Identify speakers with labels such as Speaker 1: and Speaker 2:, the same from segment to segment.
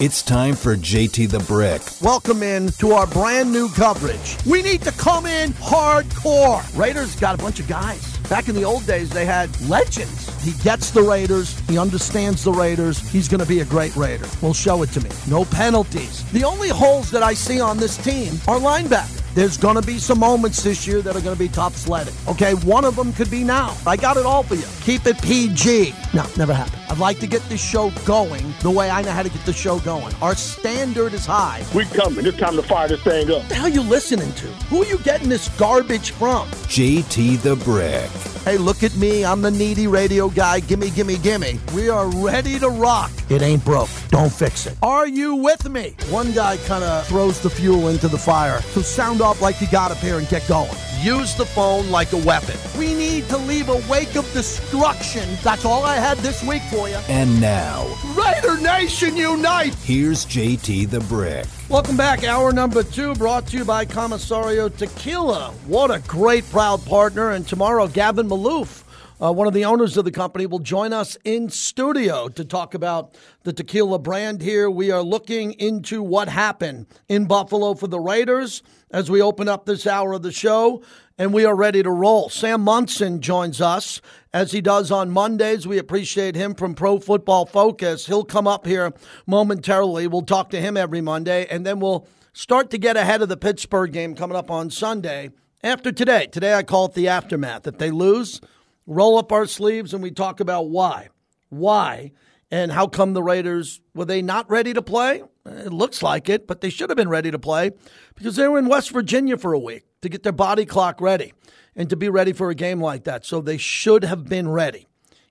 Speaker 1: It's time for JT the Brick.
Speaker 2: Welcome in to our brand new coverage. We need to come in hardcore. Raiders got a bunch of guys. Back in the old days, they had legends. He gets the Raiders. He understands the Raiders. He's going to be a great Raider. Well, show it to me. No penalties. The only holes that I see on this team are linebackers. There's going to be some moments this year that are going to be top sledding. Okay, one of them could be now. I got it all for you. Keep it PG. No, never happened. I'd like to get this show going the way I know how to get the show going. Our standard is high.
Speaker 3: We coming. It's time to fire this thing up.
Speaker 2: What the hell are you listening to? Who are you getting this garbage from?
Speaker 1: JT the Brick.
Speaker 2: Hey, look at me. I'm the needy radio guy. Gimme, gimme, gimme. We are ready to rock. It ain't broke. Don't fix it. Are you with me? One guy kind of throws the fuel into the fire. So sound off like you got up here and get going. Use the phone like a weapon. We need to leave a wake of destruction. That's all I had this week for you.
Speaker 1: And now,
Speaker 2: Raider Nation Unite!
Speaker 1: here's JT the Brick.
Speaker 2: Welcome back. Hour number two brought to you by Comisario Tequila. What a great, proud partner. And tomorrow, Gavin Maloof, uh, one of the owners of the company, will join us in studio to talk about the tequila brand here. We are looking into what happened in Buffalo for the Raiders as we open up this hour of the show. And we are ready to roll. Sam Monson joins us as he does on Mondays. We appreciate him from Pro Football Focus. He'll come up here momentarily. We'll talk to him every Monday, and then we'll start to get ahead of the Pittsburgh game coming up on Sunday after today. Today, I call it the aftermath. If they lose, roll up our sleeves and we talk about why. Why? And how come the Raiders were they not ready to play? It looks like it, but they should have been ready to play because they were in West Virginia for a week to get their body clock ready and to be ready for a game like that. So they should have been ready.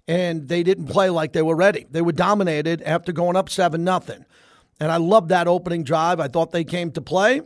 Speaker 2: And they didn't play like they were ready. They were dominated after going up 7 nothing. And I loved that opening drive. I thought they came to play.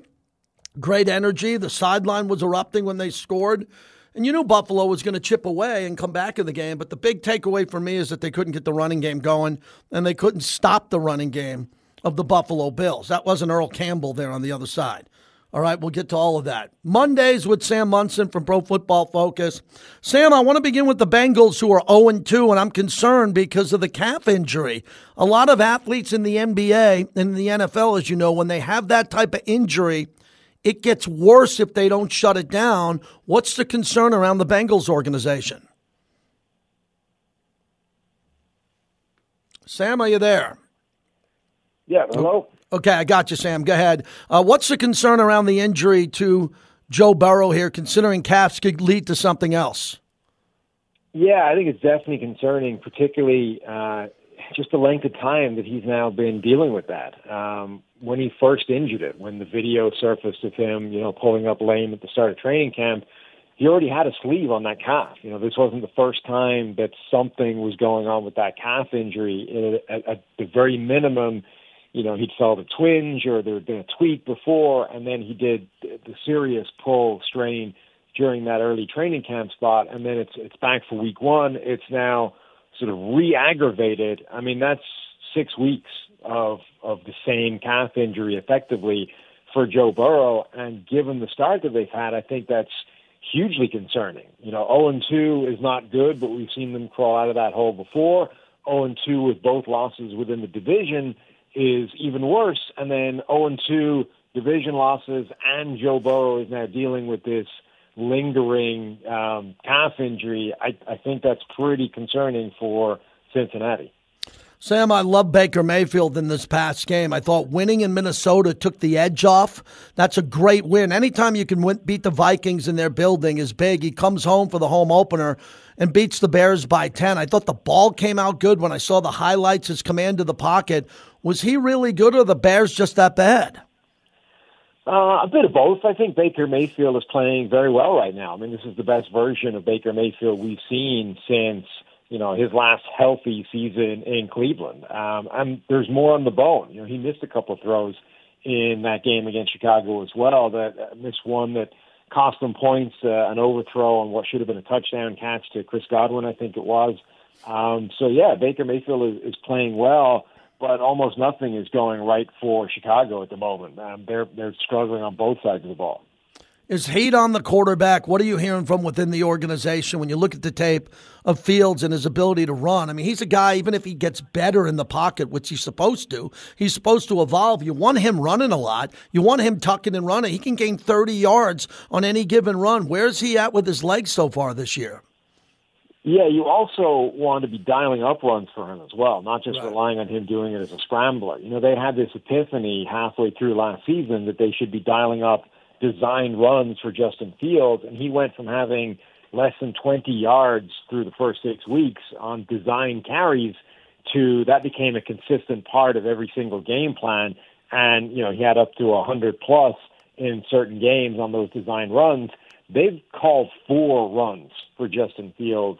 Speaker 2: Great energy. The sideline was erupting when they scored. And you knew Buffalo was going to chip away and come back in the game. But the big takeaway for me is that they couldn't get the running game going and they couldn't stop the running game of the Buffalo Bills. That wasn't Earl Campbell there on the other side. All right, we'll get to all of that. Mondays with Sam Monson from Pro Football Focus. Sam, I want to begin with the Bengals who are 0 2, and I'm concerned because of the calf injury. A lot of athletes in the NBA and in the NFL, as you know, when they have that type of injury, it gets worse if they don't shut it down. What's the concern around the Bengals organization? Sam, are you there?
Speaker 3: Yeah, hello?
Speaker 2: Okay, I got you, Sam. Go ahead. Uh, what's the concern around the injury to Joe Burrow here, considering calves could lead to something else?
Speaker 4: Yeah, I think it's definitely concerning, particularly uh, just the length of time that he's now been dealing with that. Um, when he first injured it, when the video surfaced of him, you know, pulling up lame at the start of training camp, he already had a sleeve on that calf. You know, this wasn't the first time that something was going on with that calf injury. At, at the very minimum, you know, he'd felt a twinge or there had been a tweak before, and then he did the serious pull strain during that early training camp spot, and then it's it's back for week one. It's now sort of re-aggravated. I mean, that's six weeks of of the same calf injury effectively for Joe Burrow, and given the start that they've had, I think that's hugely concerning. You know, 0 and 2 is not good, but we've seen them crawl out of that hole before. 0 and 2 with both losses within the division is even worse, and then 0 and 2 division losses, and Joe Burrow is now dealing with this lingering um, calf injury. I, I think that's pretty concerning for Cincinnati.
Speaker 2: Sam, I love Baker Mayfield in this past game. I thought winning in Minnesota took the edge off. That's a great win. Anytime you can win, beat the Vikings in their building is big. He comes home for the home opener and beats the Bears by 10. I thought the ball came out good when I saw the highlights, his command of the pocket. Was he really good or the Bears just that bad?
Speaker 4: Uh, a bit of both. I think Baker Mayfield is playing very well right now. I mean, this is the best version of Baker Mayfield we've seen since – you know, his last healthy season in Cleveland. Um, and there's more on the bone. You know, he missed a couple of throws in that game against Chicago as well. That uh, missed one that cost them points, uh, an overthrow on what should have been a touchdown catch to Chris Godwin, I think it was. Um, so yeah, Baker Mayfield is, is playing well, but almost nothing is going right for Chicago at the moment. Um, they're they're struggling on both sides of the ball.
Speaker 2: Is hate on the quarterback. What are you hearing from within the organization when you look at the tape of Fields and his ability to run? I mean, he's a guy, even if he gets better in the pocket, which he's supposed to, he's supposed to evolve. You want him running a lot. You want him tucking and running. He can gain 30 yards on any given run. Where's he at with his legs so far this year?
Speaker 4: Yeah, you also want to be dialing up runs for him as well, not just
Speaker 2: right.
Speaker 4: relying on him doing it as a scrambler. You know, they had this epiphany halfway through last season that they should be dialing up designed runs for Justin Fields, and he went from having less than 20 yards through the first six weeks on design carries to that became a consistent part of every single game plan. And, you know, he had up to 100 plus in certain games on those design runs. They've called four runs for Justin Fields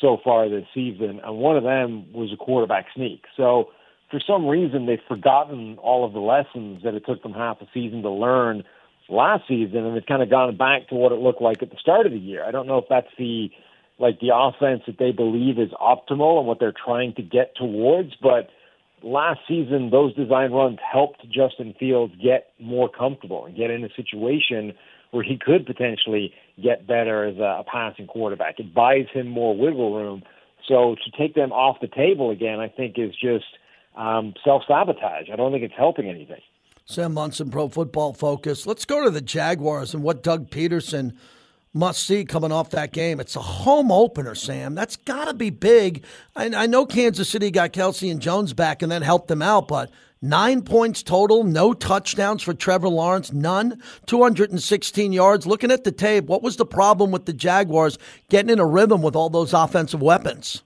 Speaker 4: so far this season, and one of them was a quarterback sneak. So for some reason, they've forgotten all of the lessons that it took them half a season to learn last season, and they've kind of gone back to what it looked like at the start of the year. I don't know if that's the like the offense that they believe is optimal and what they're trying to get towards, but last season those design runs helped Justin Fields get more comfortable and get in a situation where he could potentially get better as a, a passing quarterback. It buys him more wiggle room. So to take them off the table again, I think is just um, self sabotage. I don't think it's helping anything.
Speaker 2: Sam Monson, Pro Football Focus. Let's go to the Jaguars and what Doug Pederson must see coming off that game. It's a home opener, Sam. That's got to be big. I, I, know Kansas City got Kelce and Jones back and then helped them out, but nine points total, no touchdowns for Trevor Lawrence, none, 216 yards. Looking at the tape, what was the problem with the Jaguars getting in a rhythm with all those offensive weapons?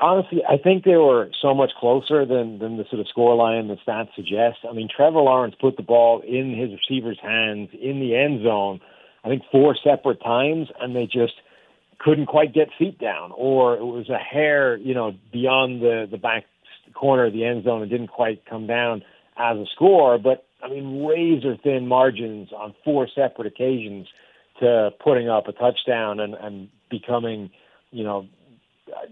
Speaker 4: Honestly, I think they were so much closer than than the sort of scoreline the stats suggest. I mean, Trevor Lawrence put the ball in his receiver's hands in the end zone, I think four separate times, and they just couldn't quite get feet down, or it was a hair, you know, beyond the the back corner of the end zone and didn't quite come down as a score. But I mean, razor thin margins on four separate occasions to putting up a touchdown and and becoming, you know,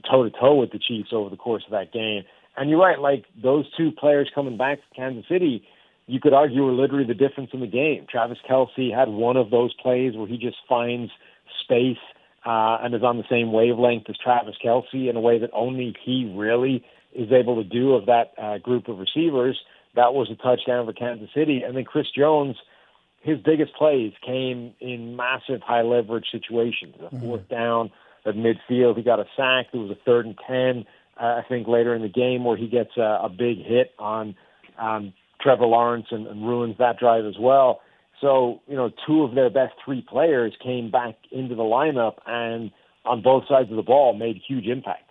Speaker 4: toe to toe with the Chiefs over the course of that game. And you're right, like those two players coming back to Kansas City, you could argue were literally the difference in the game. Travis Kelce had one of those plays where he just finds space uh, and is on the same wavelength as Travis Kelce in a way that only he really is able to do of that uh, group of receivers. That was a touchdown for Kansas City. And then Chris Jones, his biggest plays came in massive high leverage situations. A mm-hmm. fourth down, at midfield. He got a sack. It was a third and ten, uh, I think, later in the game where he gets a, a big hit on um, Trevor Lawrence and, and ruins that drive as well. So, you know, two of their best three players came back into the lineup and on both sides of the ball made huge impact.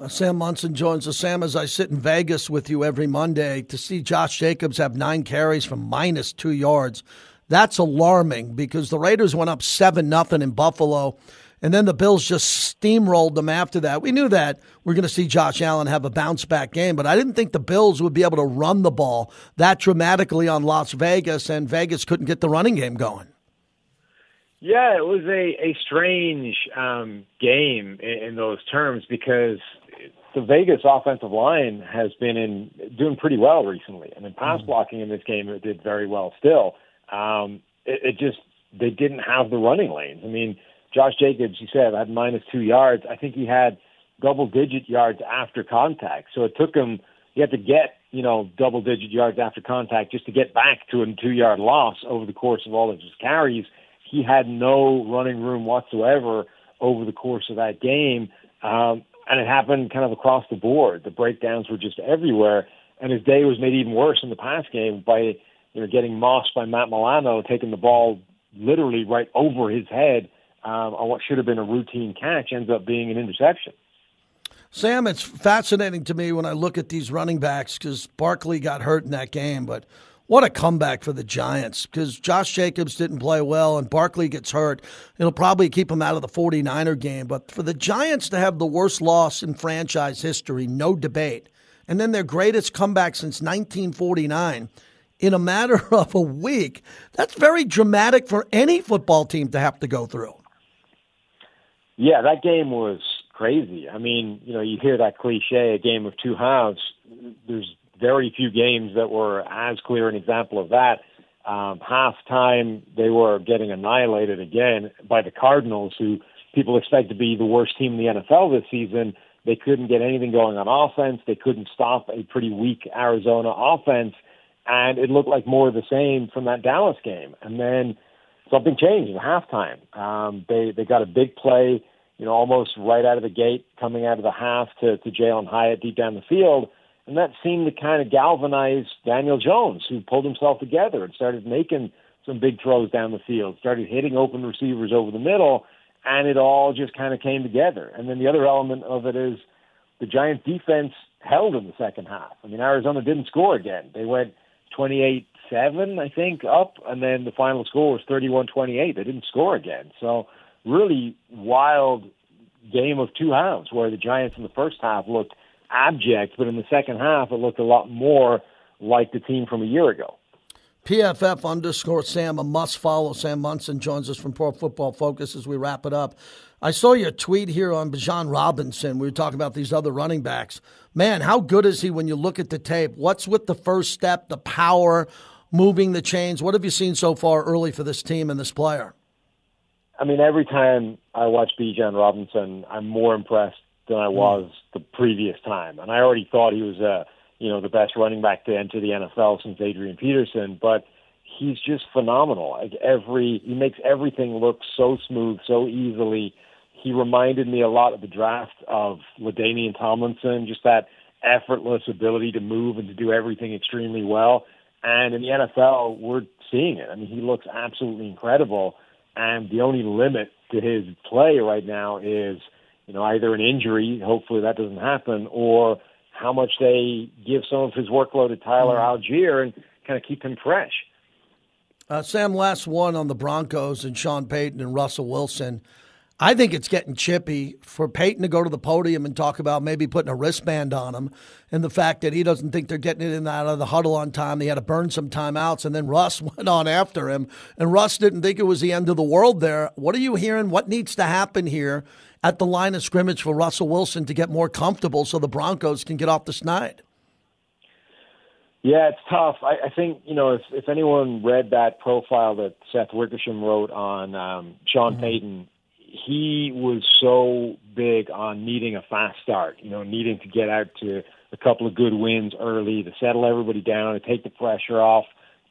Speaker 2: Uh, Sam Monson joins us. Sam, as I sit in Vegas with you every Monday, to see Josh Jacobs have nine carries from minus two yards, that's alarming because the Raiders went up 7 nothing in Buffalo and then the Bills just steamrolled them after that. We knew that we are going to see Josh Allen have a bounce back game, but I didn't think the Bills would be able to run the ball that dramatically on Las Vegas, and Vegas couldn't get the running game going.
Speaker 4: Yeah, it was a, a strange um, game in, in those terms because the Vegas offensive line has been in doing pretty well recently. I mean, pass mm-hmm. blocking in this game it did very well still. Um, it, it just they didn't have the running lanes. I mean, Josh Jacobs, you said, had minus two yards. I think he had double digit yards after contact. So it took him, he had to get, you know, double digit yards after contact just to get back to a two yard loss over the course of all of his carries. He had no running room whatsoever over the course of that game. Um, and it happened kind of across the board. The breakdowns were just everywhere. And his day was made even worse in the pass game by, you know, getting mossed by Matt Milano, taking the ball literally right over his head um, on what should have been a routine catch ends up being an interception.
Speaker 2: Sam, it's fascinating to me when I look at these running backs because Barkley got hurt in that game, but what a comeback for the Giants because Josh Jacobs didn't play well and Barkley gets hurt. It'll probably keep him out of the 49er game. But for the Giants to have the worst loss in franchise history, no debate, and then their greatest comeback since 1949 in a matter of a week, that's very dramatic for any football team to have to go through.
Speaker 4: Yeah, that game was crazy. I mean, you know, you hear that cliche, a game of two halves. There's very few games that were as clear an example of that. Um, halftime, they were getting annihilated again by the Cardinals, who people expect to be the worst team in the NFL this season. They couldn't get anything going on offense. They couldn't stop a pretty weak Arizona offense. And it looked like more of the same from that Dallas game. And then something changed at halftime. Um, they, they got a big play, you know, almost right out of the gate coming out of the half to, to Jalin Hyatt deep down the field. And that seemed to kind of galvanize Daniel Jones, who pulled himself together and started making some big throws down the field, started hitting open receivers over the middle, and it all just kind of came together. And then the other element of it is the Giants defense held in the second half. I mean, Arizona didn't score again. They went 28 7, I think, up, and then the final score was 31 28. They didn't score again. So, really wild game of two halves where the Giants in the first half looked abject, but in the second half, it looked a lot more like the team from a year ago.
Speaker 2: PFF underscore Sam, a must follow. Sam Monson joins us from Pro Football Focus as we wrap it up. I saw your tweet here on Bijan Robinson. We were talking about these other running backs. Man, how good is he when you look at the tape? What's with the first step, the power, moving the chains? What have you seen so far early for this team and this player?
Speaker 4: I mean, every time I watch Bijan Robinson, I'm more impressed than I hmm. was the previous time. And I already thought he was, uh, you know, the best running back to enter the NFL since Adrian Peterson. But he's just phenomenal. Like every, he makes everything look so smooth, so easily. He reminded me a lot of the draft of LaDainian Tomlinson, just that effortless ability to move and to do everything extremely well. And in the NFL, we're seeing it. I mean, he looks absolutely incredible. And the only limit to his play right now is – you know, either an injury, hopefully that doesn't happen, or how much they give some of his workload to Tyler mm-hmm. Allgeier and kind of keep him fresh.
Speaker 2: Uh, Sam, last one on the Broncos and Sean Payton and Russell Wilson. I think it's getting chippy for Payton to go to the podium and talk about maybe putting a wristband on him and the fact that he doesn't think they're getting it in and out of the huddle on time. He had to burn some timeouts, and then Russ went on after him. And Russ didn't think it was the end of the world there. What are you hearing? What needs to happen here at the line of scrimmage for Russell Wilson to get more comfortable so the Broncos can get off the snide?
Speaker 4: Yeah, it's tough. I, I think you know if if anyone read that profile that Seth Wickersham wrote on um, Sean mm-hmm. Payton, he was so big on needing a fast start. You know, needing to get out to a couple of good wins early to settle everybody down, to take the pressure off,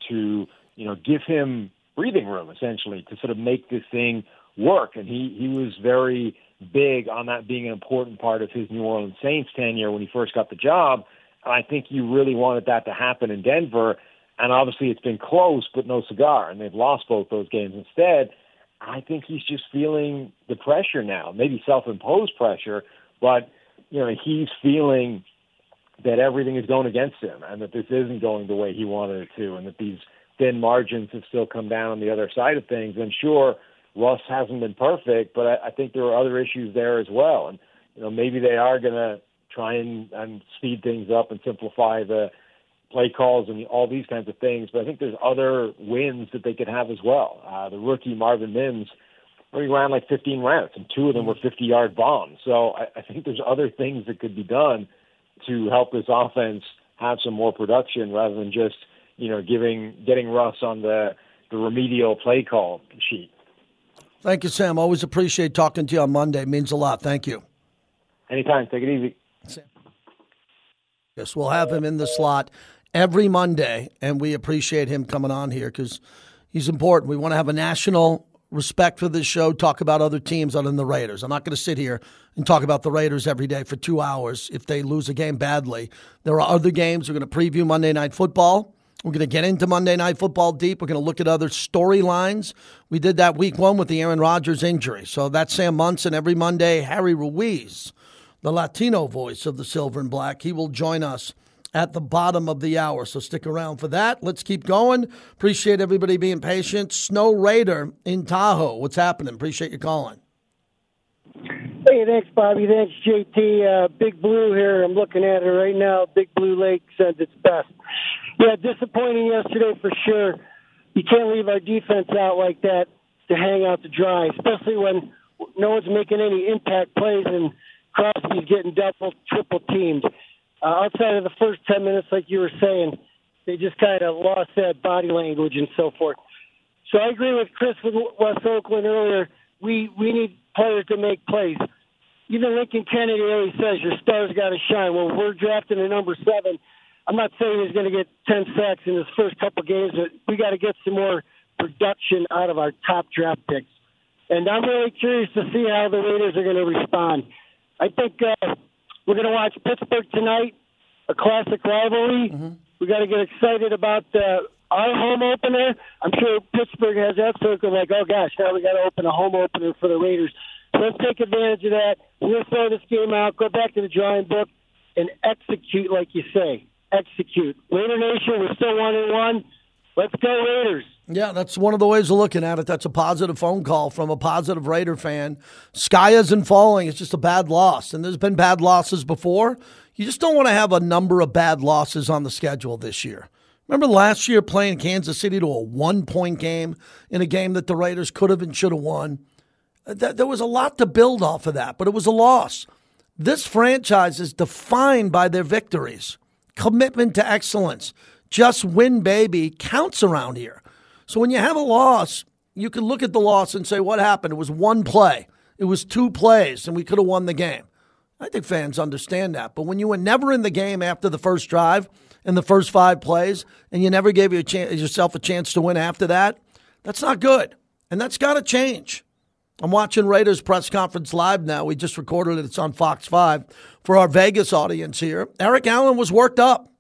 Speaker 4: to you know give him breathing room essentially to sort of make this thing work. And he he was very big on that being an important part of his New Orleans Saints tenure when he first got the job. And I think you really wanted that to happen in Denver. And obviously it's been close, but no cigar. And they've lost both those games instead. I think he's just feeling the pressure now, maybe self-imposed pressure, but you know he's feeling that everything is going against him, and that this isn't going the way he wanted it to, and that these thin margins have still come down on the other side of things. And sure, Russ hasn't been perfect, but I, I think there are other issues there as well. And you know, maybe they are going to try and, and speed things up and simplify the play calls and all these kinds of things. But I think there's other wins that they could have as well. Uh, the rookie Marvin Mims only ran like 15 rounds, and two of them were 50-yard bombs. So I, I think there's other things that could be done to help this offense have some more production rather than just you know giving getting Russ on the the remedial play call sheet.
Speaker 2: Thank you, Sam. Always appreciate talking to you on Monday. It means a lot. Thank you.
Speaker 4: Anytime. Take it easy.
Speaker 2: Yes, we'll have him in the slot every Monday, and we appreciate him coming on here because he's important. We want to have a national respect for this show, talk about other teams other than the Raiders. I'm not going to sit here and talk about the Raiders every day for two hours if they lose a game badly. There are other games. We're going to preview Monday Night Football. We're going to get into Monday Night Football deep. We're going to look at other storylines. We did that week one with the Aaron Rodgers injury. So that's Sam Monson. every Monday. Harry Ruiz, the Latino voice of the Silver and Black, he will join us at the bottom of the hour. So stick around for that. Let's keep going. Appreciate everybody being patient. Snow Raider in Tahoe. What's happening? Appreciate you calling.
Speaker 5: Hey, thanks, Bobby. Thanks, JT. Uh, Big Blue here. I'm looking at it right now. Big Blue Lake says its best. Yeah, disappointing yesterday for sure. You can't leave our defense out like that to hang out to dry, especially when no one's making any impact plays and Crosby's getting double, triple teamed. Uh, outside of the first 10 minutes, like you were saying, They just kind of lost that body language and so forth. So I agree with Chris with West Oakland earlier. We we need players to make plays. Even Lincoln Kennedy always says your stars got to shine. Well, we're drafting a number seven. I'm not saying he's going to get 10 sacks in his first couple games, but we got to get some more production out of our top draft picks. And I'm really curious to see how the Raiders are going to respond. I think uh, we're going to watch Pittsburgh tonight, a classic rivalry. Mm-hmm. We got to get excited about uh, our home opener. I'm sure Pittsburgh has that circle like, oh gosh, now we got to open a home opener for the Raiders. So let's take advantage of that. We'll throw this game out, go back to the drawing book, and execute like you say. Execute. Raider Nation, we're still one and one. Let's go Raiders.
Speaker 2: Yeah, that's one of the ways of looking at it. That's a positive phone call from a positive Raider fan. Sky isn't falling. It's just a bad loss. And there's been bad losses before. You just don't want to have a number of bad losses on the schedule this year. Remember last year playing Kansas City to a one point game in a game that the Raiders could have and should have won? There was a lot to build off of that, but it was a loss. This franchise is defined by their victories, commitment to excellence. Just win, baby, counts around here. So when you have a loss, you can look at the loss and say, what happened? It was one play, it was two plays, and we could have won the game. I think fans understand that. But when you were never in the game after the first drive and the first five plays, and you never gave yourself a chance to win after that, that's not good. And that's got to change. I'm watching Raiders press conference live now. We just recorded it. It's on Fox 5 for our Vegas audience here. Eric Allen was worked up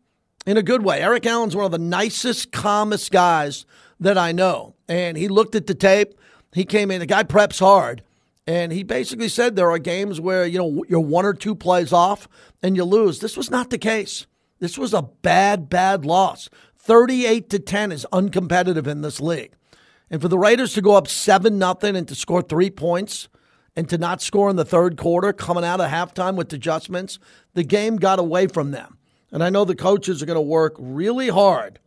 Speaker 2: in a good way. Eric Allen's one of the nicest, calmest guys that I know. And he looked at the tape. He came in. The guy preps hard. And he basically said there are games where, you know, you're one or two plays off and you lose. This was not the case. This was a bad, bad loss. 38 to 10 is uncompetitive in this league. And for the Raiders to go up 7 nothing and to score 3 points and to not score in the third quarter coming out of halftime with adjustments, the game got away from them. And I know the coaches are going to work really hard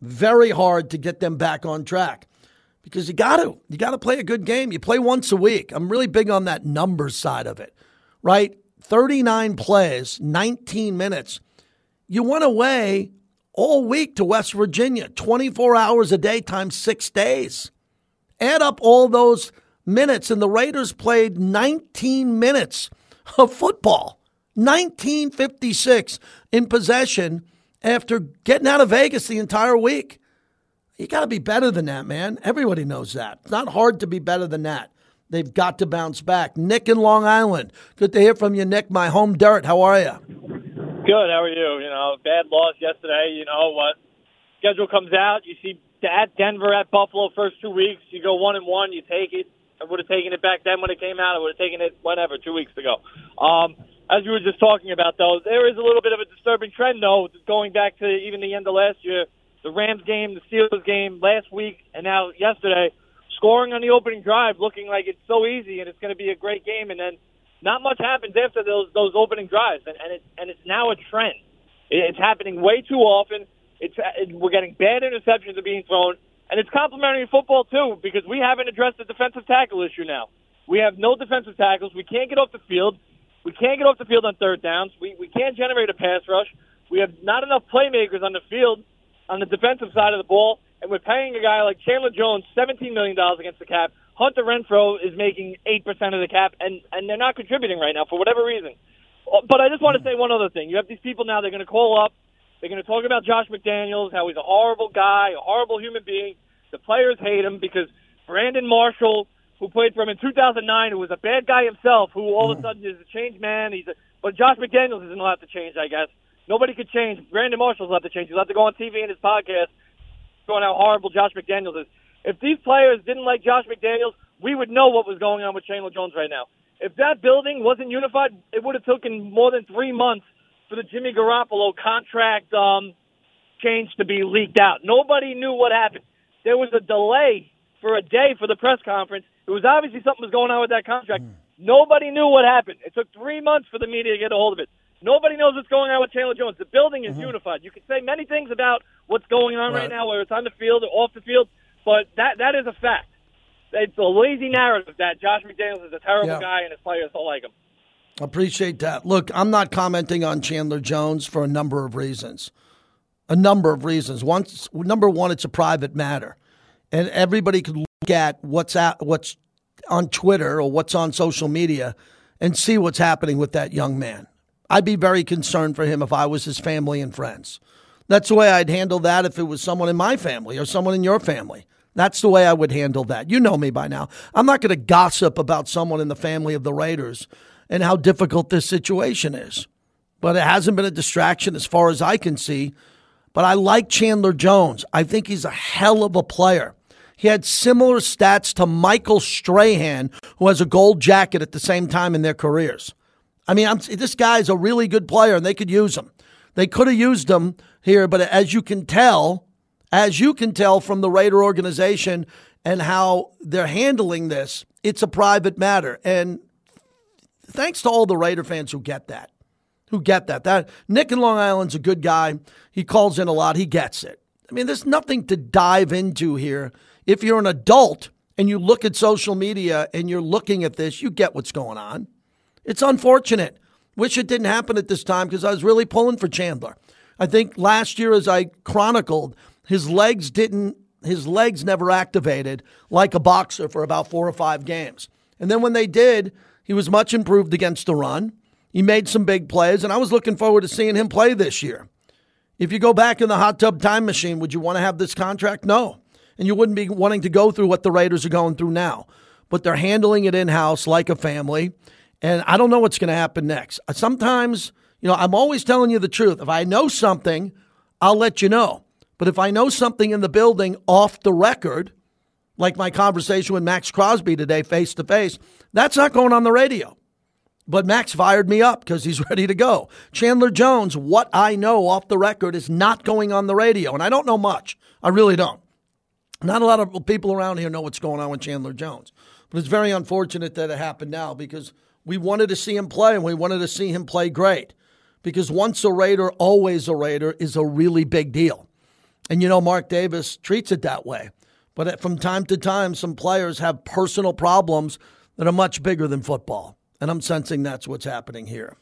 Speaker 2: very hard to get them back on track because you got to. You got to play a good game. You play once a week. I'm really big on that numbers side of it, right? 39 plays, 19 minutes. You went away all week to West Virginia, 24 hours a day times six days. Add up all those minutes, and the Raiders played 19 minutes of football, 1956 in possession after getting out of Vegas the entire week. You got to be better than that, man. Everybody knows that. It's not hard to be better than that. They've got to bounce back. Nick in Long Island. Good to hear from you, Nick. My home dirt. How are you?
Speaker 6: Good. How are you? You know, bad loss yesterday. You know what? Schedule comes out. You see at Denver, at Buffalo, first two weeks. You go one and one. You take it. I would have taken it back then when it came out. I would have taken it whenever two weeks ago. Um, as you were just talking about, though, there is a little bit of a disturbing trend, though, going back to even the end of last year. The Rams game, the Steelers game last week, and now yesterday, scoring on the opening drive, looking like it's so easy and it's going to be a great game, and then not much happens after those those opening drives, and and it's and it's now a trend. It's happening way too often. It's it, we're getting bad interceptions are being thrown, and it's complementary football too because we haven't addressed the defensive tackle issue now. We have no defensive tackles. We can't get off the field. We can't get off the field on third downs. We, we can't generate a pass rush. We have not enough playmakers on the field on the defensive side of the ball, and we're paying a guy like Chandler Jones $17 million against the cap. Hunter Renfrow is making 8% of the cap, and, and they're not contributing right now for whatever reason. Uh, but I just want to say one other thing. You have these people now, they're going to call up, they're going to talk about Josh McDaniels, how he's a horrible guy, a horrible human being. The players hate him because Brandon Marshall who played for him in 2009, who was a bad guy himself, who all of a sudden is a changed man. He's a, but Josh McDaniels isn't allowed to change, I guess. Nobody could change. Brandon Marshall's allowed to change. He's allowed to go on TV and his podcast showing how horrible Josh McDaniels is. If these players didn't like Josh McDaniels, we would know what was going on with Chandler Jones right now. If that building wasn't unified, it would have taken more than three months for the Jimmy Garoppolo contract um, change to be leaked out. Nobody knew what happened. There was a delay for a day for the press conference it was obviously something was going on with that contract. Mm. Nobody knew what happened. It took three months for the media to get a hold of it. Nobody knows what's going on with Chandler Jones. The building is mm-hmm. unified. You can say many things about what's going on right. right now, whether it's on the field or off the field, but that that is a fact. It's a lazy narrative that Josh McDaniels is a terrible yeah. guy and his players don't like him.
Speaker 2: Appreciate that. Look, I'm not commenting on Chandler Jones for a number of reasons. A number of reasons. One, number one, it's a private matter, and everybody could look at what's at, what's on Twitter or what's on social media and see what's happening with that young man. I'd be very concerned for him if I was his family and friends. That's the way I'd handle that if it was someone in my family or someone in your family. That's the way I would handle that. You know me by now. I'm not going to gossip about someone in the family of the Raiders and how difficult this situation is. But it hasn't been a distraction as far as I can see. But I like Chandler Jones. I think he's a hell of a player. He had similar stats to Michael Strahan, who has a gold jacket at the same time in their careers. I mean, I'm, this guy's a really good player, and they could use him. They could have used him here, but as you can tell, as you can tell from the Raider organization and how they're handling this, it's a private matter. And thanks to all the Raider fans who get that, who get that. That Nick in Long Island's a good guy. He calls in a lot. He gets it. I mean, there's nothing to dive into here. If you're an adult and you look at social media and you're looking at this, you get what's going on. It's unfortunate. Wish it didn't happen at this time because I was really pulling for Chandler. I think last year, as I chronicled, his legs didn't, his legs never activated like a boxer for about four or five games. And then when they did, he was much improved against the run. He made some big plays, and I was looking forward to seeing him play this year. If you go back in the hot tub time machine, would you want to have this contract? No. And you wouldn't be wanting to go through what the Raiders are going through now. But they're handling it in house like a family. And I don't know what's going to happen next. Uh, sometimes, you know, I'm always telling you the truth. If I know something, I'll let you know. But if I know something in the building off the record, like my conversation with Maxx Crosby today, face to face, that's not going on the radio. But Max fired me up because he's ready to go. Chandler Jones, what I know off the record is not going on the radio. And I don't know much. I really don't. Not a lot of people around here know what's going on with Chandler Jones. But it's very unfortunate that it happened now because we wanted to see him play and we wanted to see him play great. Because once a Raider, always a Raider is a really big deal. And you know, Mark Davis treats it that way. But from time to time, some players have personal problems that are much bigger than football. And I'm sensing that's what's happening here.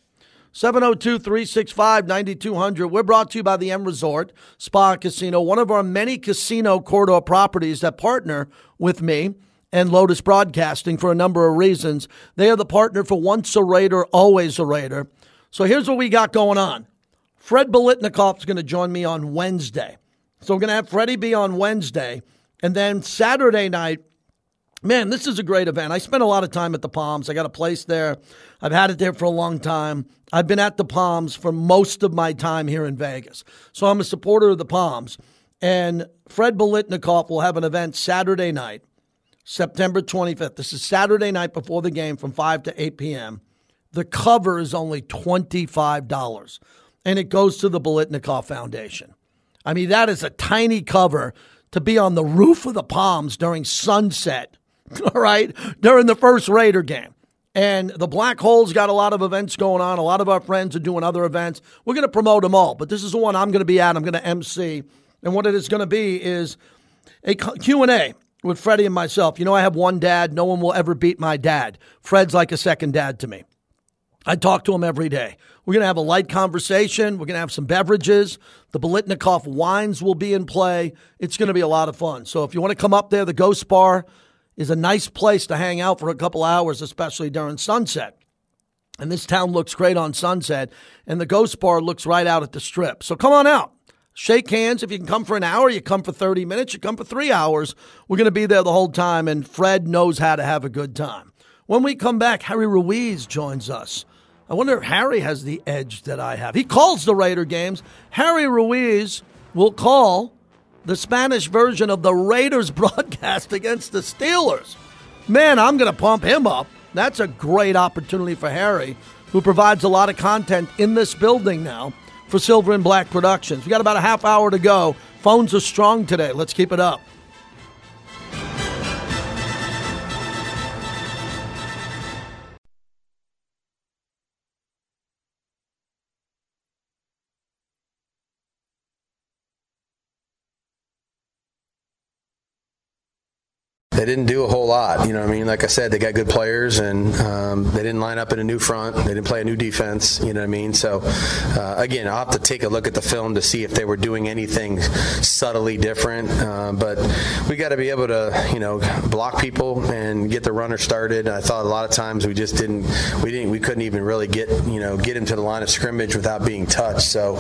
Speaker 2: 702 365 9200. We're brought to you by the M Resort Spa Casino, one of our many casino corridor properties that partner with me and Lotus Broadcasting for a number of reasons. They are the partner for Once a Raider, Always a Raider. So here's what we got going on. Fred Biletnikoff is going to join me on Wednesday. So we're going to have Freddie be on Wednesday. And then Saturday night, man, this is a great event. I spent a lot of time at the Palms. I got a place there. I've had it there for a long time. I've been at the Palms for most of my time here in Vegas. So I'm a supporter of the Palms. And Fred Biletnikoff will have an event Saturday night, September 25th. This is Saturday night before the game from 5 to 8 p.m. The cover is only $25, and it goes to the Biletnikoff Foundation. I mean, that is a tiny cover to be on the roof of the Palms during sunset, all right, during the first Raider game. And the Black Hole's got a lot of events going on. A lot of our friends are doing other events. We're going to promote them all, but this is the one I'm going to be at. I'm going to MC. And what it is going to be is a Q&A with Freddie and myself. You know, I have one dad. No one will ever beat my dad. Fred's like a second dad to me. I talk to him every day. We're going to have a light conversation. We're going to have some beverages. The Biletnikoff wines will be in play. It's going to be a lot of fun. So if you want to come up there, the Ghost Bar – is a nice place to hang out for a couple hours, especially during sunset. And this town looks great on sunset, and the Ghost Bar looks right out at the strip. So come on out. Shake hands. If you can come for an hour, you come for 30 minutes, you come for three hours. We're going to be there the whole time, and Fred knows how to have a good time. When we come back, Harry Ruiz joins us. I wonder if Harry has the edge that I have. He calls the Raider games. Harry Ruiz will call the Spanish version of the Raiders broadcast against the Steelers. Man, I'm going to pump him up. That's a great opportunity for Harry, who provides a lot of content in this building now for Silver and Black Productions. We got about a half hour to go. Phones are strong today. Let's keep it up.
Speaker 7: They didn't do whole lot. You know, I mean, like I said, they got good players, and um, they didn't line up in a new front. They didn't play a new defense. You know what I mean? So uh, again, I'll have to take a look at the film to see if they were doing anything subtly different. Uh, but we got to be able to, you know, block people and get the runner started. I thought a lot of times we just didn't, we didn't, we couldn't even really get, you know, get him to the line of scrimmage without being touched. So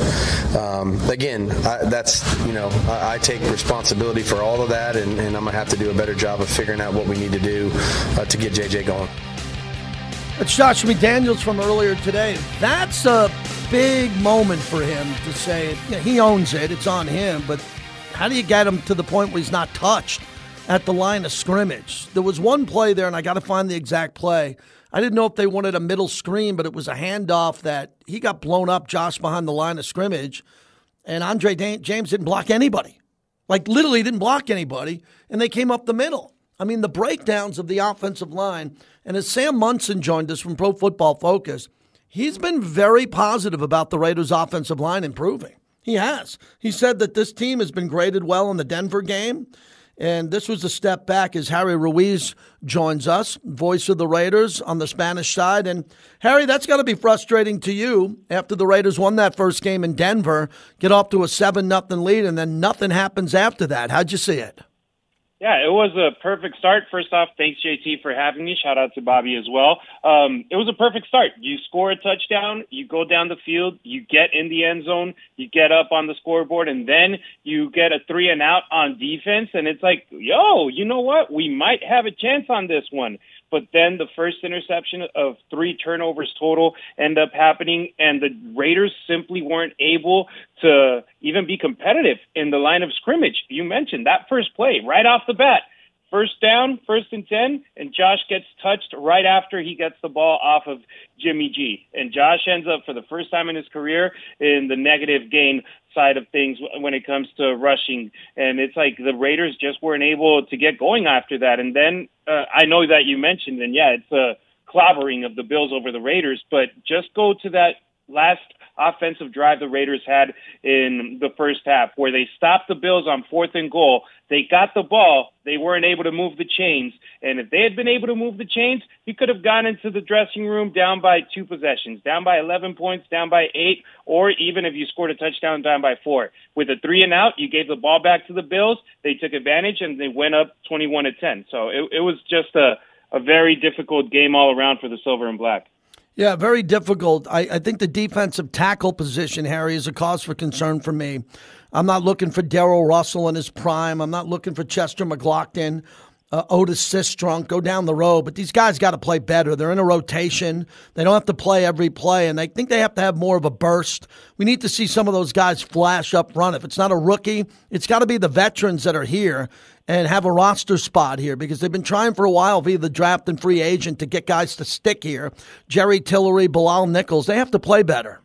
Speaker 7: um, again, I, that's, you know, I, I, take responsibility for all of that, and, and, I'm gonna have to do a better job of figuring out what we need to do uh, to get JJ going.
Speaker 2: It's Josh McDaniels from earlier today. That's a big moment for him to say you know, he owns it. It's on him, but how do you get him to the point where he's not touched at the line of scrimmage? There was one play there, and I got to find the exact play. I didn't know if they wanted a middle screen, but it was a handoff that he got blown up, Josh, behind the line of scrimmage, and Andre James didn't block anybody. Like, literally didn't block anybody, and they came up the middle. I mean, the breakdowns of the offensive line, and as Sam Monson joined us from Pro Football Focus, he's been very positive about the Raiders' offensive line improving. He has. He said that this team has been graded well in the Denver game. And this was a step back as Harry Ruiz joins us, voice of the Raiders on the Spanish side. And Harry, that's got to be frustrating to you after the Raiders won that first game in Denver, get off to a 7 nothing lead, and then nothing happens after that. How'd you see it?
Speaker 8: Yeah, it was a perfect start. First off, thanks JT for having me. Shout out to Bobby as well. Um, it was a perfect start. You score a touchdown, you go down the field, you get in the end zone, you get up on the scoreboard, and then you get a three and out on defense, and it's like, yo, you know what? We might have a chance on this one but then the first interception of three turnovers total end up happening, and the Raiders simply weren't able to even be competitive in the line of scrimmage. You mentioned that first play right off the bat. First down, first and 10, and Josh gets touched right after he gets the ball off of Jimmy G. And Josh ends up, for the first time in his career, in the negative gain side of things when it comes to rushing. And it's like the Raiders just weren't able to get going after that. And then uh, I know that you mentioned, and yeah, it's a clobbering of the Bills over the Raiders, but just go to that last offensive drive the Raiders had in the first half, where they stopped the Bills on fourth and goal. They got the ball. They weren't able to move the chains. And if they had been able to move the chains, you could have gone into the dressing room down by two possessions, down by 11 points, down by eight, or even if you scored a touchdown, down by four. With a three and out, you gave the ball back to the Bills. They took advantage and they went up 21 to 10. So it, it was just a, a very difficult game all around for the Silver and Black.
Speaker 2: Yeah, very difficult. I, I think the defensive tackle position, Harry, is a cause for concern for me. I'm not looking for Darrell Russell in his prime. I'm not looking for Chester McGlockton, uh, Otis Sistrunk, go down the road. But these guys got to play better. They're in a rotation. They don't have to play every play, and I think they have to have more of a burst. We need to see some of those guys flash up front. If it's not a rookie, it's got to be the veterans that are here and have a roster spot here because they've been trying for a while via the draft and free agent to get guys to stick here. Jerry Tillery, Bilal Nichols, they have to play better.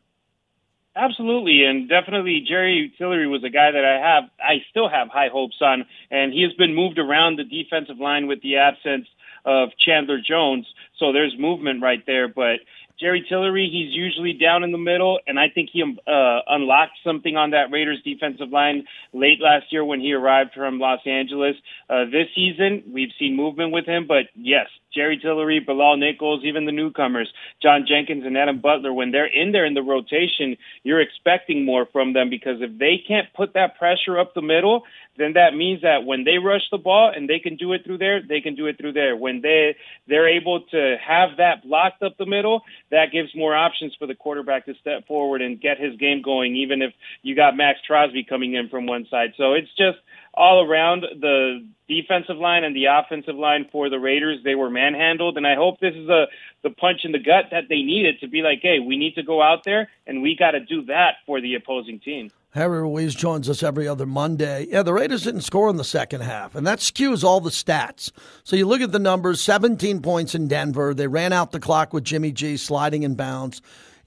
Speaker 8: Absolutely, and definitely Jerry Tillery was a guy that I have, I still have high hopes on, and he has been moved around the defensive line with the absence of Chandler Jones, so there's movement right there. But Jerry Tillery, he's usually down in the middle, and I think he uh, unlocked something on that Raiders defensive line late last year when he arrived from Los Angeles. Uh, this season, we've seen movement with him, but yes, Jerry Tillery, Bilal Nichols, even the newcomers, John Jenkins and Adam Butler, when they're in there in the rotation, you're expecting more from them because if they can't put that pressure up the middle, then that means that when they rush the ball and they can do it through there, they can do it through there. When they they're able to have that blocked up the middle, that gives more options for the quarterback to step forward and get his game going, even if you got Maxx Crosby coming in from one side. So it's just all around the defensive line and the offensive line for the Raiders. They were manhandled, and I hope this is a the punch in the gut that they needed to be like, hey, we need to go out there and we got to do that for the opposing team.
Speaker 2: Harry Ruiz joins us every other Monday. Yeah, the Raiders didn't score in the second half, and that skews all the stats. So you look at the numbers 17 points in Denver. They ran out the clock with Jimmy G sliding in bounds.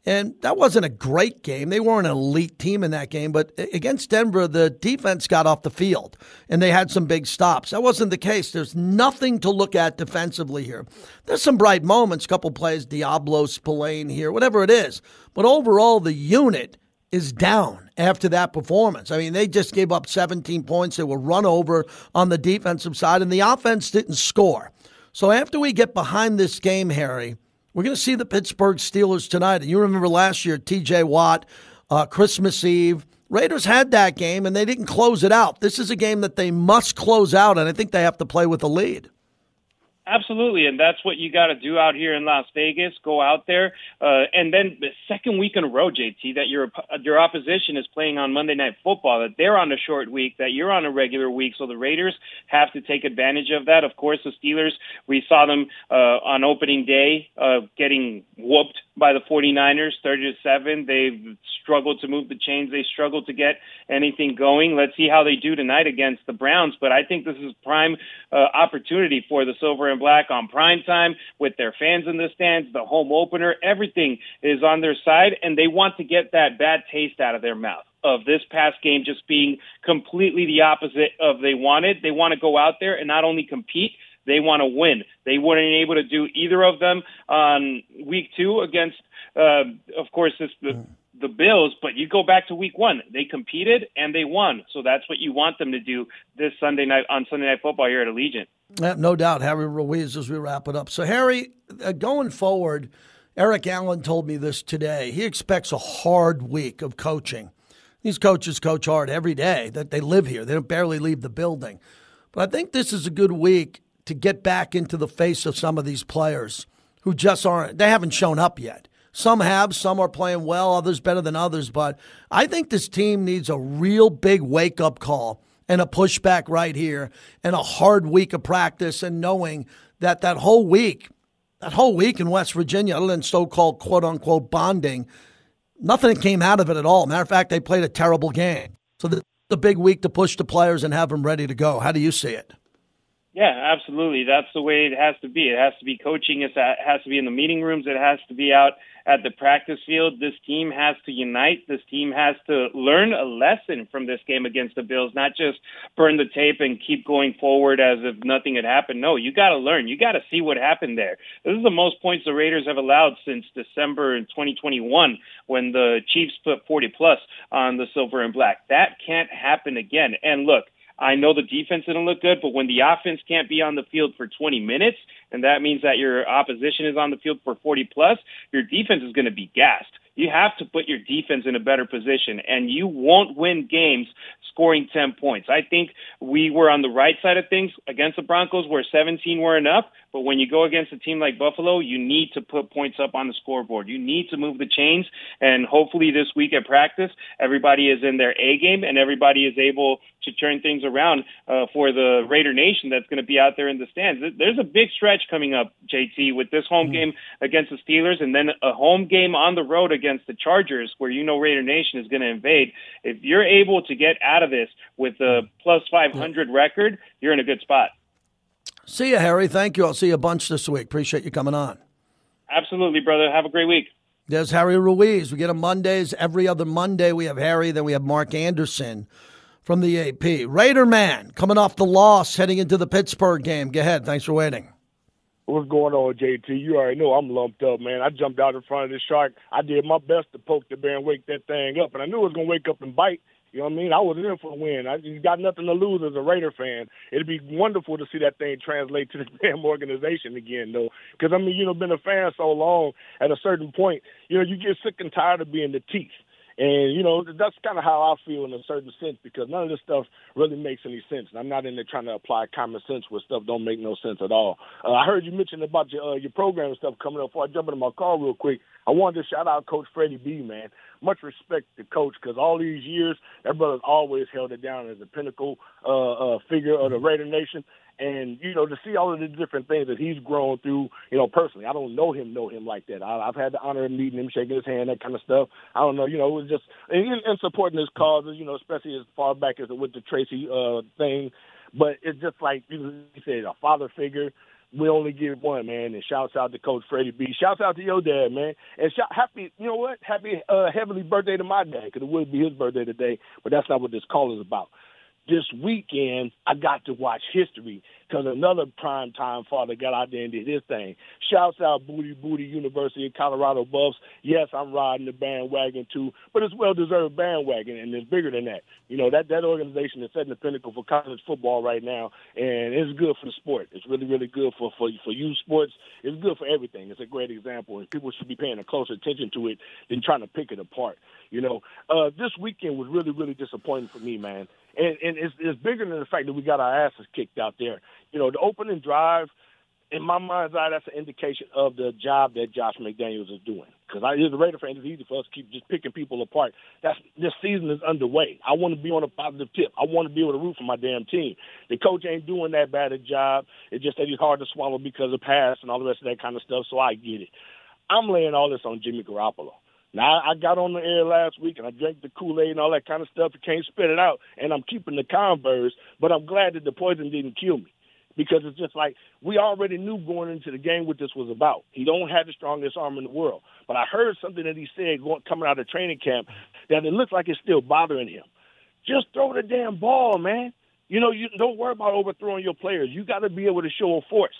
Speaker 2: And that wasn't a great game. They weren't an elite team in that game, but against Denver, the defense got off the field and they had some big stops. That wasn't the case. There's nothing to look at defensively here. There's some bright moments, couple plays, Deablo, Spillane here, whatever it is. But overall, the unit is down after that performance. I mean, they just gave up 17 points. They were run over on the defensive side, and the offense didn't score. So after we get behind this game, Harry, we're going to see the Pittsburgh Steelers tonight. And you remember last year, TJ Watt, uh, Christmas Eve. Raiders had that game and they didn't close it out. This is a game that they must close out, and I think they have to play with a lead.
Speaker 8: Absolutely, and that's what you got to do out here in Las Vegas. Go out there, uh, and then the second week in a row, JT, that your your opposition is playing on Monday Night Football. That they're on a short week, that you're on a regular week. So the Raiders have to take advantage of that. Of course, the Steelers, we saw them uh, on opening day uh, getting whooped by the 49ers, 30 to seven. They've struggled to move the chains. They struggled to get anything going. Let's see how they do tonight against the Browns. But I think this is prime uh, opportunity for the Silver and Black on prime time with their fans in the stands, the home opener. Everything is on their side, and they want to get that bad taste out of their mouth of this past game just being completely the opposite of they wanted. They want to go out there and not only compete, they want to win. They weren't able to do either of them on week two against, uh, of course, this the, the Bills. But you go back to week one, they competed and they won. So that's what you want them to do this Sunday night on Sunday Night Football here at Allegiant.
Speaker 2: Yeah, no doubt, Harry Ruiz, as we wrap it up. So, Harry, uh, going forward, Eric Allen told me this today. He expects a hard week of coaching. These coaches coach hard every day that they live here. They don't barely leave the building. But I think this is a good week to get back into the face of some of these players who just aren't, they haven't shown up yet. Some have, some are playing well, others better than others. But I think this team needs a real big wake up call and a pushback right here and a hard week of practice and knowing that that whole week, that whole week in West Virginia, other than so called quote unquote bonding, nothing came out of it at all. Matter of fact, they played a terrible game. So the big week to push the players and have them ready to go. How do you see it?
Speaker 8: Yeah, absolutely. That's the way it has to be. It has to be coaching. It has to be in the meeting rooms. It has to be out at the practice field. This team has to unite. This team has to learn a lesson from this game against the Bills, not just burn the tape and keep going forward as if nothing had happened. No, you got to learn. You got to see what happened there. This is the most points the Raiders have allowed since December in 2021 when the Chiefs put 40 plus on the silver and black. That can't happen again. And look, I know the defense didn't look good, but when the offense can't be on the field for 20 minutes, and that means that your opposition is on the field for 40 plus, your defense is going to be gassed. You have to put your defense in a better position, and you won't win games scoring 10 points. I think we were on the right side of things against the Broncos where 17 were enough. But when you go against a team like Buffalo, you need to put points up on the scoreboard. You need to move the chains. And hopefully this week at practice, everybody is in their A game and everybody is able to turn things around uh, for the Raider Nation that's going to be out there in the stands. There's a big stretch coming up, JT, with this home mm-hmm. game against the Steelers and then a home game on the road against the Chargers where you know Raider Nation is going to invade. If you're able to get out of this with a plus 500 record, you're in a good spot.
Speaker 2: See you, Harry. Thank you. I'll see you a bunch this week. Appreciate you coming on.
Speaker 8: Absolutely, brother. Have a great week.
Speaker 2: There's Harry Ruiz. We get him Mondays. Every other Monday, we have Harry. Then we have Mark Anderson from the AP. Raider man coming off the loss, heading into the Pittsburgh game. Go ahead. Thanks for waiting.
Speaker 3: What's going on, JT? You already know I'm lumped up, man. I jumped out in front of the shark. I did my best to poke the bear and wake that thing up, and I knew it was to wake up and bite. You know what I mean? I was in for a win. I just got nothing to lose as a Raider fan. It'd be wonderful to see that thing translate to the damn organization again, though. Because I mean, you know, been a fan so long. At a certain point, you know, you get sick and tired of being the teeth. And you know that's kind of how I feel in a certain sense because none of this stuff really makes any sense. And I'm not in there trying to apply common sense where stuff don't make no sense at all. Uh, I heard you mention about your uh, your program and stuff coming up. Before I jump into my car real quick, I wanted to shout out Coach Freddie B. Man, much respect to Coach because all these years that brother's always held it down as a pinnacle uh, uh, figure of the Raider Nation and you know to see all of the different things that he's grown through you know personally i don't know him know him like that I, i've had the honor of meeting him shaking his hand that kind of stuff i don't know you know it was just and, and supporting his causes you know especially as far back as with the tracy uh thing but it's just like you said a father figure we only give one, man. And shouts out to Coach Freddie B. Shouts out to your dad, man. And shout, happy, you know what? Happy uh, heavenly birthday to my dad, because it would be his birthday today. But that's not what this call is about. This weekend I got to watch history because another prime time father got out there and did his thing. Shouts out Booty Booty University of Colorado Buffs. Yes, I'm riding the bandwagon too, but it's well deserved bandwagon and it's bigger than that. You know, that that organization is setting the pinnacle for college football right now and it's good for the sport. It's really, really good for, for for youth sports. It's good for everything. It's a great example and people should be paying a closer attention to it than trying to pick it apart. You know, uh, this weekend was really, really disappointing for me, man and, and it's, it's bigger than the fact that we got our asses kicked out there. You know, the opening drive, in my mind's eye, that's an indication of the job that Josh McDaniels is doing. Because I, as a Raider fan, it's easy for us to keep just picking people apart. That's this season is underway. I want to be on a positive tip. I want to be able to root for my damn team. The coach ain't doing that bad a job. It's just that he's hard to swallow because of pass and all the rest of that kind of stuff. So I get it. I'm laying all this on Jimmy Garoppolo. Now I got on the air last week and I drank the Kool Aid and all that kind of stuff. You can't spit it out, and I'm keeping the Converse. But I'm glad that the poison didn't kill me because it's just like we already knew going into the game what this was about. He don't have the strongest arm in the world, but I heard something that he said going, coming out of training camp that it looks like it's still bothering him. Just throw the damn ball, man. You know, you don't worry about overthrowing your players. You got to be able to show a force.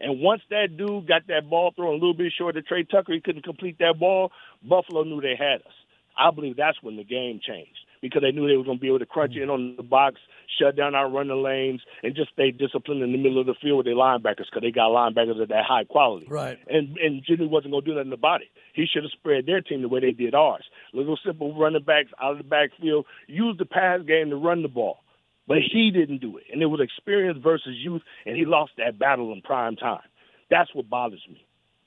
Speaker 3: And once that dude got that ball thrown a little bit short of Tre Tucker, he couldn't complete that ball. Buffalo knew they had us. I believe that's when the game changed because they knew they were going to be able to crunch in on the box, shut down our running lanes, and just stay disciplined in the middle of the field with their linebackers because they got linebackers of that high quality.
Speaker 2: Right.
Speaker 3: And and Jimmy wasn't going to do nothing about it. He should have spread their team the way they did ours. Little simple running backs out of the backfield, use the pass game to run the ball. But he didn't do it. And it was experience versus youth, and he lost that battle in prime time. That's what bothers me.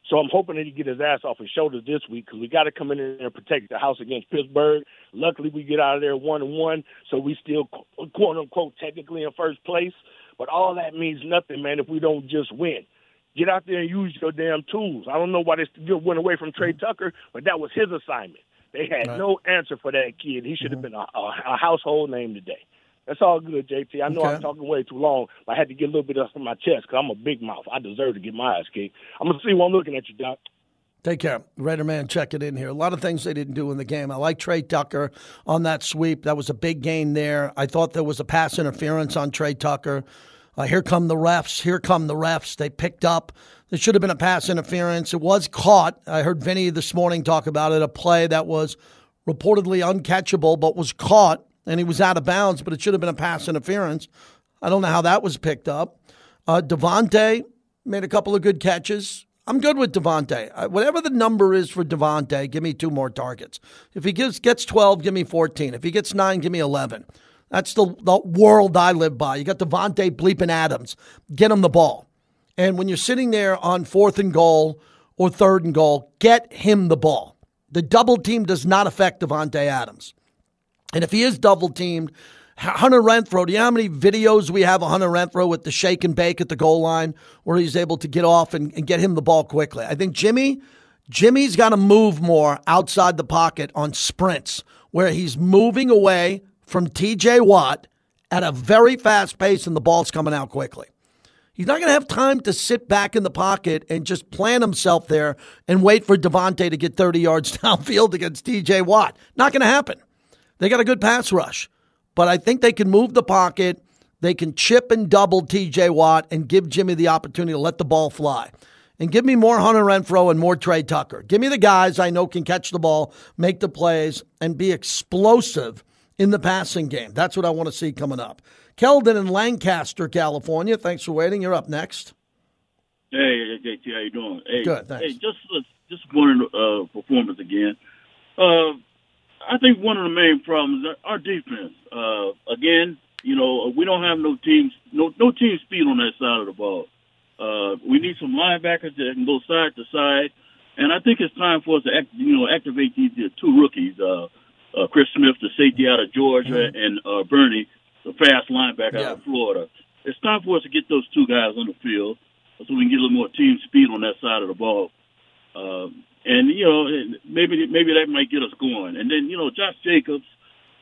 Speaker 3: So I'm hoping that he get his ass off his shoulders this week because we got to come in and protect the house against Pittsburgh. Luckily, we get out of there one and one, so we still quote unquote technically in first place. But all that means nothing, man, if we don't just win. Get out there and use your damn tools. I don't know why they still went away from Tre Tucker, but that was his assignment. They had right. no answer for that kid. He should have mm-hmm. been a, a, a household name today. That's all good, JT. I know okay. I'm talking way too long, but I had to get a little bit off of my chest because I'm a big mouth. I deserve to get my ass kicked. I'm going to see what I'm looking at you, Doc.
Speaker 2: Take care. Raider man, check it in here. A lot of things they didn't do in the game. I like Tre Tucker on that sweep. That was a big gain there. I thought there was a pass interference on Tre Tucker. Uh, here come the refs. Here come the refs. They picked up. There should have been a pass interference. It was caught. I heard Vinny this morning talk about it. A play that was reportedly uncatchable, but was caught and he was out of bounds, but it should have been a pass interference. I don't know how that was picked up. Uh, made a couple of good catches. I'm good with Davante. Uh, whatever the number is for Davante, give me two more targets. If he gets, gets 12, give me 14. If he gets nine, give me 11. That's the, the world I live by. You got Davante bleeping Adams. Get him the ball. And when you're sitting there on fourth and goal or third and goal, get him the ball. The double team does not affect Davante Adams. And if he is double teamed, Hunter Renfrow, do you know how many videos we have of Hunter Renfrow with the shake and bake at the goal line where he's able to get off and, and get him the ball quickly? I think Jimmy, Jimmy's got to move more outside the pocket on sprints where he's moving away from TJ Watt at a very fast pace and the ball's coming out quickly. He's not going to have time to sit back in the pocket and just plant himself there and wait for Davante to get 30 yards downfield against TJ Watt. Not going to happen. They got a good pass rush, but I think they can move the pocket. They can chip and double TJ Watt and give Jimmy the opportunity to let the ball fly. And give me more Hunter Renfrow and more Tre Tucker. Give me the guys I know can catch the ball, make the plays, and be explosive in the passing game. That's what I want to see coming up. Keldon in Lancaster, California. Thanks for waiting. You're up next.
Speaker 9: Hey, JT, how you doing? Hey,
Speaker 2: Good, thanks.
Speaker 9: Hey, just uh, just one uh, performance again. Uh, I think one of the main problems is our defense. Uh, again, you know, we don't have no teams, no no team speed on that side of the ball. Uh, we need some linebackers that can go side to side, and I think it's time for us to, act, you know, activate these two rookies, uh, uh, Chris Smith, the safety out of Georgia, mm-hmm. and uh, Burney, the fast linebacker yeah. out of Florida. It's time for us to get those two guys on the field so we can get a little more team speed on that side of the ball. Um, and you know maybe maybe that might get us going. And then you know Josh Jacobs,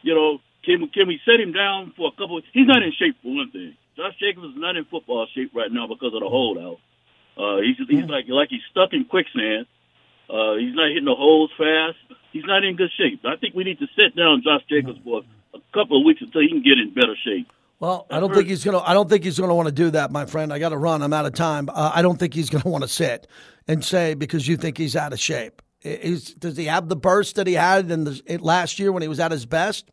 Speaker 9: you know can can we set him down for a couple? He's not in shape for one thing. Josh Jacobs is not in football shape right now because of the holdout. Uh, he's he's like like he's stuck in quicksand. Uh, he's not hitting the holes fast. He's not in good shape. I think we need to set down Josh Jacobs for a couple of weeks until he can get in better shape.
Speaker 2: Well, I don't think he's gonna. I don't think he's gonna want to do that, my friend. I got to run. I'm out of time. Uh, I don't think he's gonna want to sit and say because you think he's out of shape. Is, does he have the burst that he had in the last year when he was at his best?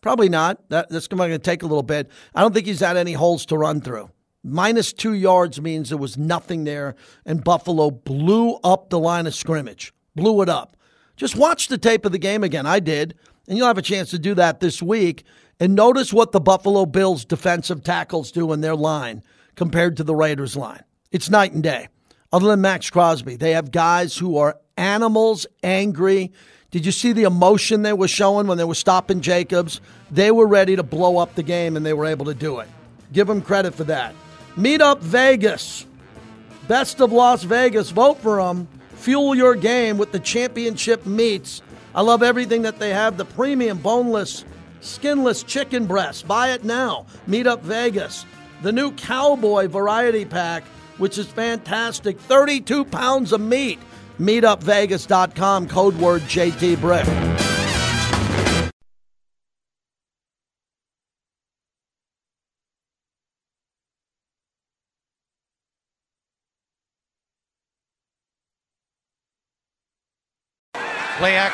Speaker 2: Probably not. That, that's going to take a little bit. I don't think he's had any holes to run through. Minus two yards means there was nothing there, and Buffalo blew up the line of scrimmage, blew it up. Just watch the tape of the game again. I did, and you'll have a chance to do that this week. And notice what the Buffalo Bills defensive tackles do in their line compared to the Raiders line. It's night and day. Other than Maxx Crosby, they have guys who are animals, angry. Did you see the emotion they were showing when they were stopping Jacobs? They were ready to blow up the game, and they were able to do it. Give them credit for that. Meet up Vegas. Best of Las Vegas. Vote for them. Fuel your game with the championship meats. I love everything that they have the premium, boneless, skinless chicken breast. Buy it now. Meet up Vegas. The new Cowboy Variety Pack, which is fantastic 32 pounds of meat. Meetupvegas.com, code word JT Brick.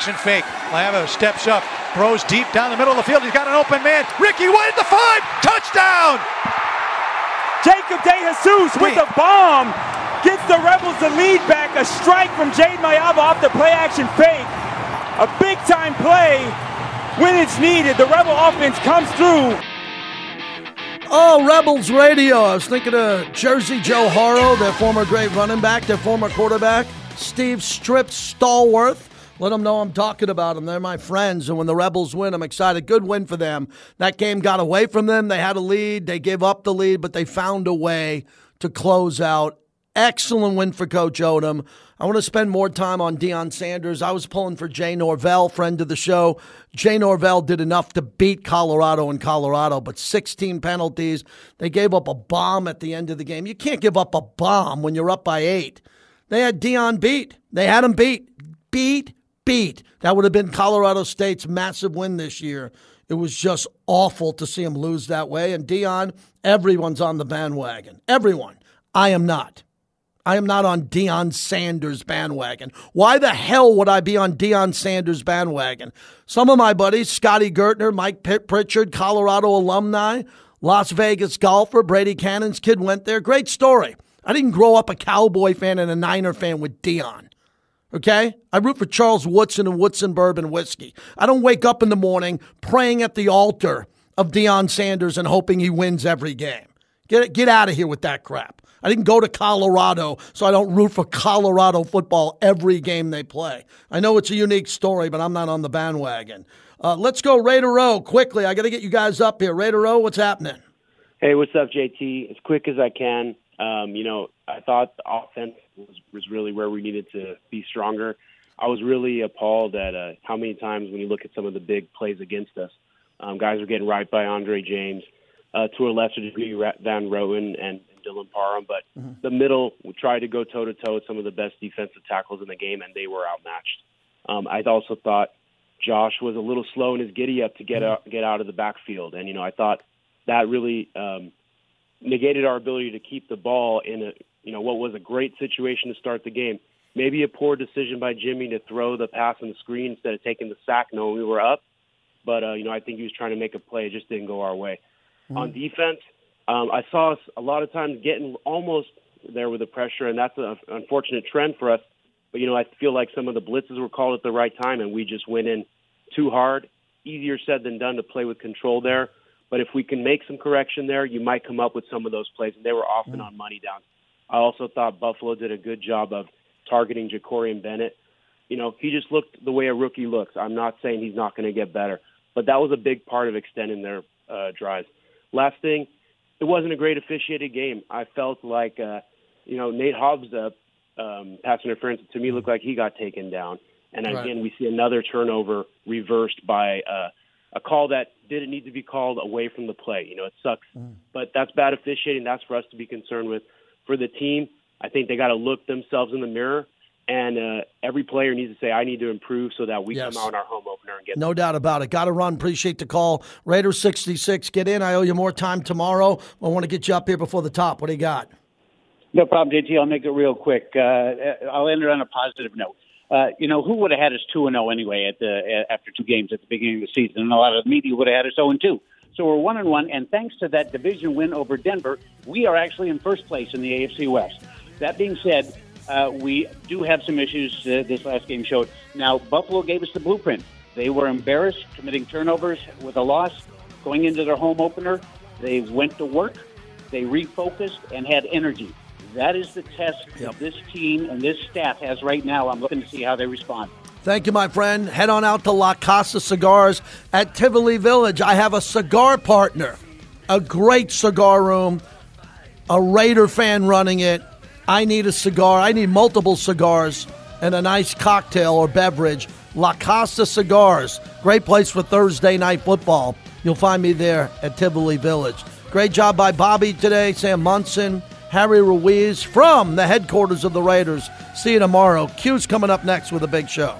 Speaker 10: Play action fake. Lava steps up, throws deep down the middle of the field. He's got an open man. Ricky White at the five. Touchdown!
Speaker 11: Jacob DeJesus with the bomb gets the Rebels the lead back. A strike from Jade Maiava off the play action fake. A big time play when it's needed. The Rebel offense comes through.
Speaker 2: Oh, Rebels Radio. I was thinking of Jersey Joe Haro, their former great running back, their former quarterback, Steve Strip Stallworth. Let them know I'm talking about them. They're my friends. And when the Rebels win, I'm excited. Good win for them. That game got away from them. They had a lead. They gave up the lead, but they found a way to close out. Excellent win for Coach Odom. I want to spend more time on Deion Sanders. I was pulling for Jay Norvell, friend of the show. Jay Norvell did enough to beat Colorado in Colorado, but 16 penalties. They gave up a bomb at the end of the game. You can't give up a bomb when you're up by eight. They had Deion beat. They had him beat. Beat, beat. That would have been Colorado State's massive win this year. It was just awful to see him lose that way. And Deion, everyone's on the bandwagon. Everyone. I am not. I am not on Deion Sanders bandwagon. Why the hell would I be on Deion Sanders bandwagon? Some of my buddies, Scotty Gertner, Mike Pritchard, Colorado alumni, Las Vegas golfer, Brady Cannon's kid went there. Great story. I didn't grow up a Cowboy fan and a Niner fan with Deion. Okay? I root for Charles Woodson and Woodson Bourbon Whiskey. I don't wake up in the morning praying at the altar of Deion Sanders and hoping he wins every game. Get, get out of here with that crap. I didn't go to Colorado, so I don't root for Colorado football every game they play. I know it's a unique story, but I'm not on the bandwagon. Uh, let's go Raider Row quickly. I got to get you guys up here. Raider Row, what's happening?
Speaker 12: Hey, what's up, JT? As quick as I can. Um, you know, I thought the offense was, was really where we needed to be stronger. I was really appalled at uh, how many times when you look at some of the big plays against us, um, guys were getting right by Andre James, uh, to a lesser degree Van Roten and Dylan Parham, but mm-hmm. the middle we tried to go toe to toe with some of the best defensive tackles in the game, and they were outmatched. Um, I also thought Josh was a little slow in his giddy up to get mm-hmm. out, get out of the backfield, and you know I thought that really um, negated our ability to keep the ball in a you know what was a great situation to start the game. Maybe a poor decision by Jimmy to throw the pass on the screen instead of taking the sack knowing we were up. But uh, you know I think he was trying to make a play. It just didn't go our way. Mm-hmm. On defense, um, I saw us a lot of times getting almost there with the pressure, and that's an unfortunate trend for us. But you know I feel like some of the blitzes were called at the right time, and we just went in too hard. Easier said than done to play with control there. But if we can make some correction there, you might come up with some of those plays, and they were often mm. on money down. I also thought Buffalo did a good job of targeting Jakorian Bennett. You know, he just looked the way a rookie looks. I'm not saying he's not going to get better, but that was a big part of extending their uh, drives. Last thing, it wasn't a great officiated game. I felt like, uh, you know, Nate Hobbs' uh, um, pass interference to me looked like he got taken down. And again, right. we see another turnover reversed by uh, a call that didn't need to be called away from the play. You know, it sucks, mm. but that's bad officiating. That's for us to be concerned with. For the team, I think they got to look themselves in the mirror and uh, every player needs to say, "I need to improve," so that we
Speaker 2: Yes.
Speaker 12: come out in our home opener and get.
Speaker 2: No doubt about it. Got to run. Appreciate the call. Raiders 66, get in. I owe you more time tomorrow. I want to get you up here before the top. What do you got?
Speaker 13: No problem, JT. I'll make it real quick. Uh, I'll end it on a positive note. Uh, you know, who would have had us two and zero anyway at the after two games at the beginning of the season? And a lot of the media would have had us zero and two. So we're one and one, and thanks to that division win over Denver, we are actually in first place in the AFC West. That being said, uh, we do have some issues. Uh, this last game showed. Now Buffalo gave us the blueprint. They were embarrassed, committing turnovers with a loss, going into their home opener. They went to work, they refocused, and had energy. That is the test that this team and this staff has right now. I'm looking to see how they respond.
Speaker 2: Thank you, my friend. Head on out to La Casa Cigars at Tivoli Village. I have a cigar partner, a great cigar room, a Raider fan running it. I need a cigar. I need multiple cigars and a nice cocktail or beverage. La Casa Cigars, great place for Thursday night football. You'll find me there at Tivoli Village. Great job by Bobby today, Sam Monson, Harry Ruiz from the headquarters of the Raiders. See you tomorrow. Q's coming up next with a big show.